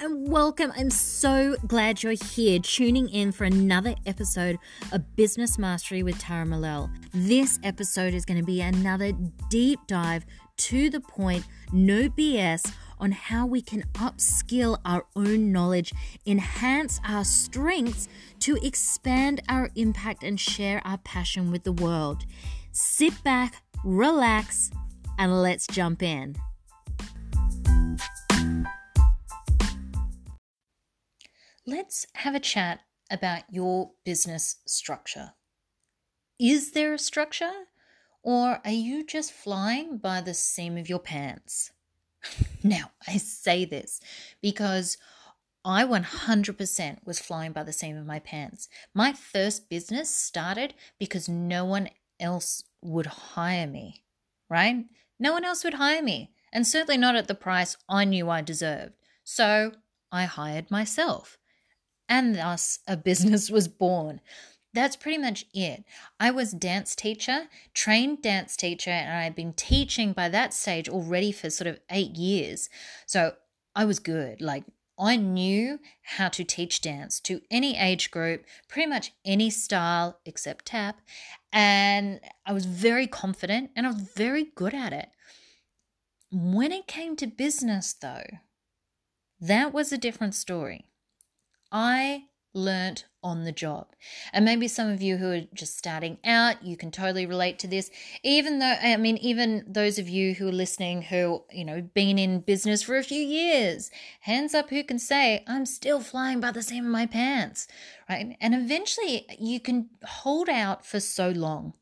and welcome. I'm so glad you're here tuning in for another episode of Business Mastery with Tara Millell. This episode is going to be another deep dive to the point, no BS, on how we can upskill our own knowledge, enhance our strengths to expand our impact and share our passion with the world. Sit back, relax, and let's jump in. Let's have a chat about your business structure. Is there a structure, or are you just flying by the seam of your pants? now, I say this because I 100% was flying by the seam of my pants. My first business started because no one else would hire me, right? No one else would hire me, and certainly not at the price I knew I deserved. So I hired myself and thus a business was born. That's pretty much it. I was dance teacher, trained dance teacher, and I'd been teaching by that stage already for sort of eight years. So I was good. Like I knew how to teach dance to any age group, pretty much any style except tap. And I was very confident and I was very good at it. When it came to business, though, that was a different story. I learnt on the job. And maybe some of you who are just starting out, you can totally relate to this. Even though, I mean, even those of you who are listening who, you know, been in business for a few years, hands up who can say, I'm still flying by the seam of my pants, right? And eventually you can hold out for so long.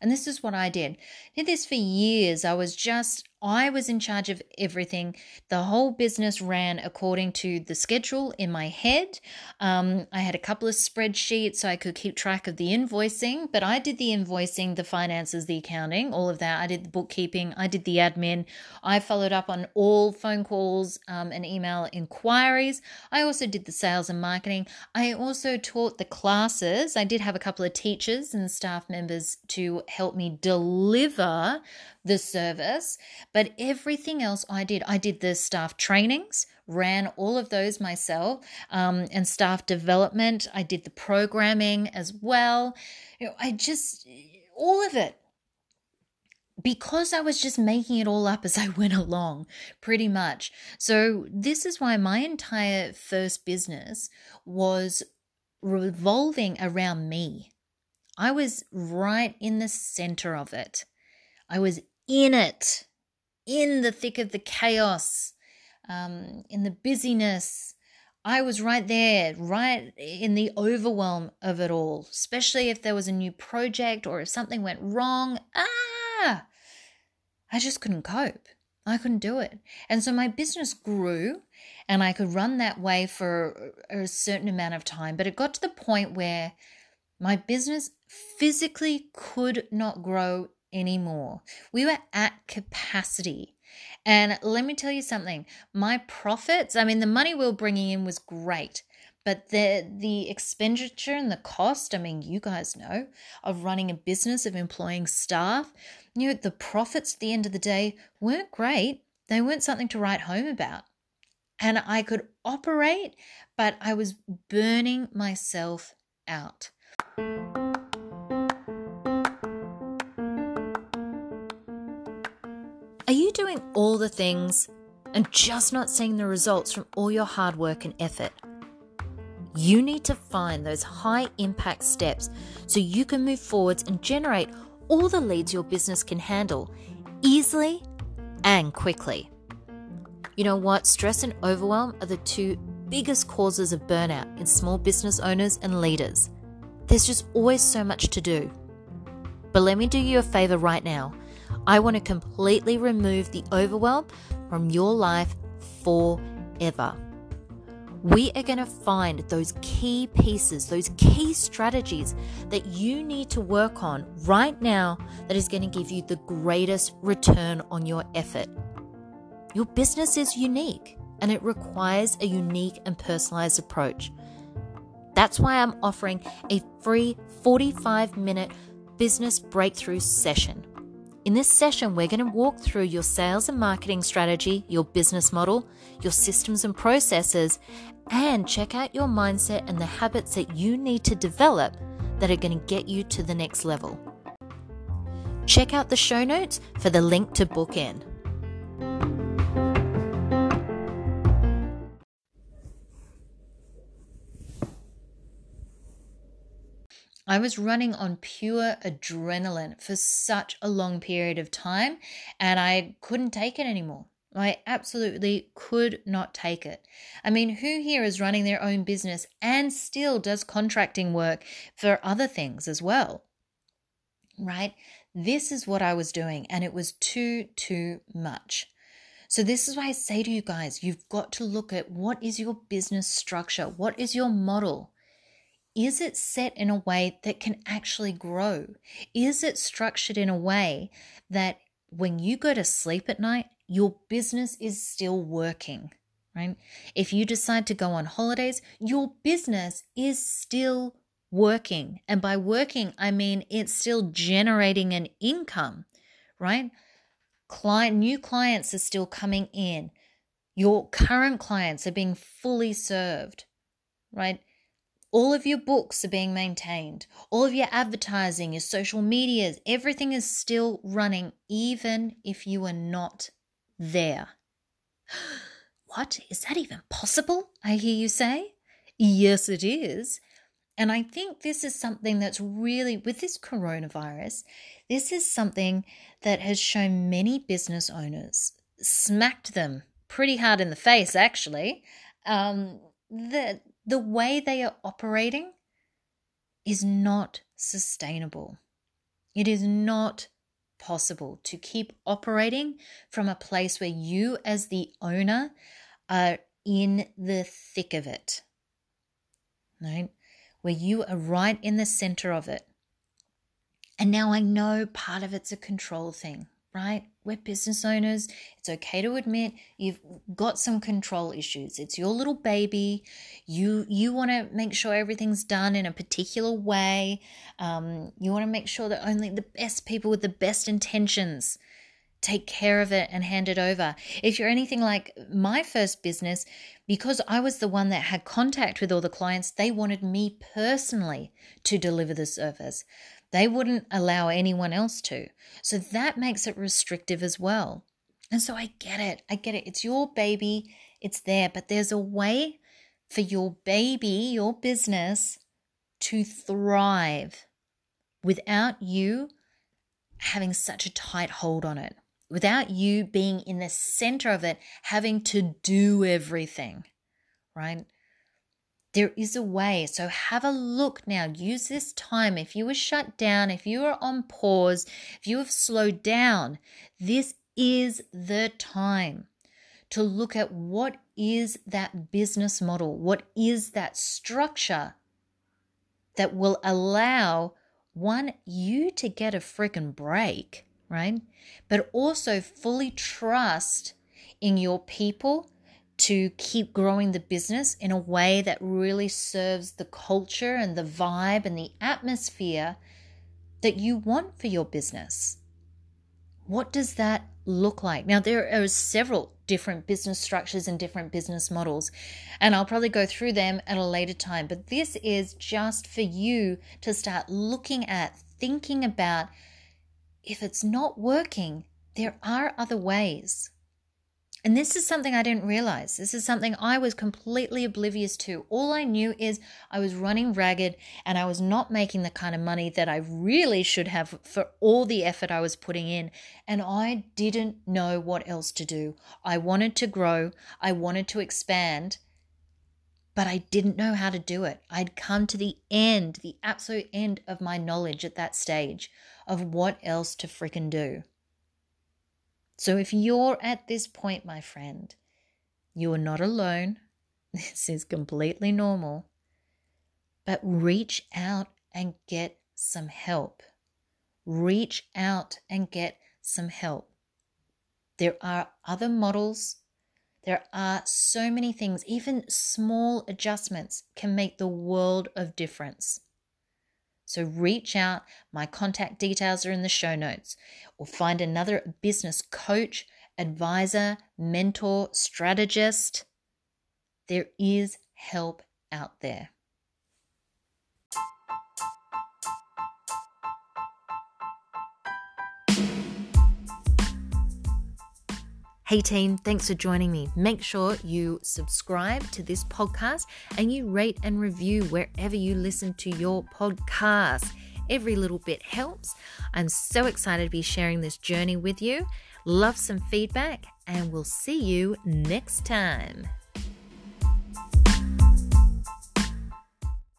And this is what I did. I did this for years. I was just I was in charge of everything. The whole business ran according to the schedule in my head. Um, I had a couple of spreadsheets so I could keep track of the invoicing, but I did the invoicing, the finances, the accounting, all of that. I did the bookkeeping, I did the admin. I followed up on all phone calls um, and email inquiries. I also did the sales and marketing. I also taught the classes. I did have a couple of teachers and staff members to help me deliver the service, but everything else I did. I did the staff trainings, ran all of those myself, um, and staff development. I did the programming as well. You know, I just, all of it. Because I was just making it all up as I went along, pretty much. So, this is why my entire first business was revolving around me. I was right in the center of it. I was in it, in the thick of the chaos, um, in the busyness. I was right there, right in the overwhelm of it all, especially if there was a new project or if something went wrong. Ah, I just couldn't cope. I couldn't do it. And so my business grew and I could run that way for a certain amount of time. But it got to the point where my business physically could not grow anymore. We were at capacity. And let me tell you something my profits, I mean, the money we were bringing in was great. But the the expenditure and the cost, I mean, you guys know, of running a business, of employing staff, you know, the profits at the end of the day weren't great. They weren't something to write home about. And I could operate, but I was burning myself out. Are you doing all the things and just not seeing the results from all your hard work and effort? You need to find those high impact steps so you can move forwards and generate all the leads your business can handle easily and quickly. You know what? Stress and overwhelm are the two biggest causes of burnout in small business owners and leaders. There's just always so much to do. But let me do you a favor right now I want to completely remove the overwhelm from your life forever. We are going to find those key pieces, those key strategies that you need to work on right now that is going to give you the greatest return on your effort. Your business is unique and it requires a unique and personalized approach. That's why I'm offering a free 45 minute business breakthrough session In this session, we're going to walk through your sales and marketing strategy, your business model, your systems and processes, and check out your mindset and the habits that you need to develop that are going to get you to the next level. Check out the show notes for the link to book in. I was running on pure adrenaline for such a long period of time and I couldn't take it anymore. I absolutely could not take it. I mean, who here is running their own business and still does contracting work for other things as well? Right? This is what I was doing, and it was too, too much. So, this is why I say to you guys, you've got to look at what is your business structure? What is your model? Is it set in a way that can actually grow? Is it structured in a way that when you go to sleep at night, your business is still working, right? If you decide to go on holidays, your business is still working. And by working, I mean it's still generating an income, right? Client, new clients are still coming in. Your current clients are being fully served, right? All of your books are being maintained. All of your advertising, your social medias, everything is still running, even if you are not there. What? Is that even possible? I hear you say. Yes, it is. And I think this is something that's really, with this coronavirus, this is something that has shown many business owners, smacked them pretty hard in the face, actually, um, that the way they are operating is not sustainable. It is not possible to keep operating from a place where you, as the owner, are in the thick of it, right? Where you are right in the center of it. And now I know part of it's a control thing, right? We're business owners. It's okay to admit you've got some control issues. It's your little baby. You you want to make sure everything's done in a particular way. Um, you want to make sure that only the best people with the best intentions take care of it and hand it over. If you're anything like my first business, because I was the one that had contact with all the clients, they wanted me personally to deliver the service. They wouldn't allow anyone else to. So that makes it restrictive as well. And so I get it. I get it. It's your baby, it's there, but there's a way for your baby, your business, to thrive without you having such a tight hold on it, without you being in the center of it, having to do everything, right? There is a way. So have a look now. Use this time. If you were shut down, if you are on pause, if you have slowed down, this is the time to look at what is that business model? What is that structure that will allow one, you to get a freaking break, right? But also fully trust in your people to keep growing the business in a way that really serves the culture and the vibe and the atmosphere that you want for your business. What does that look like? Now, there are several different business structures and different business models, and I'll probably go through them at a later time. But this is just for you to start looking at, thinking about if it's not working, there are other ways. And this is something I didn't realize. This is something I was completely oblivious to. All I knew is I was running ragged and I was not making the kind of money that I really should have for all the effort I was putting in. And I didn't know what else to do. I wanted to grow, I wanted to expand, but I didn't know how to do it. I'd come to the end, the absolute end of my knowledge at that stage of what else to freaking do. So if you're at this point, my friend, you are not alone. This is completely normal. But reach out and get some help. Reach out and get some help. There are other models. There are so many things, even small adjustments can make the world of difference. So reach out. My contact details are in the show notes, or find another business coach, advisor, mentor, strategist. There is help out there. Hey team, thanks for joining me. Make sure you subscribe to this podcast and you rate and review wherever you listen to your podcast. Every little bit helps. I'm so excited to be sharing this journey with you. Love some feedback, and we'll see you next time.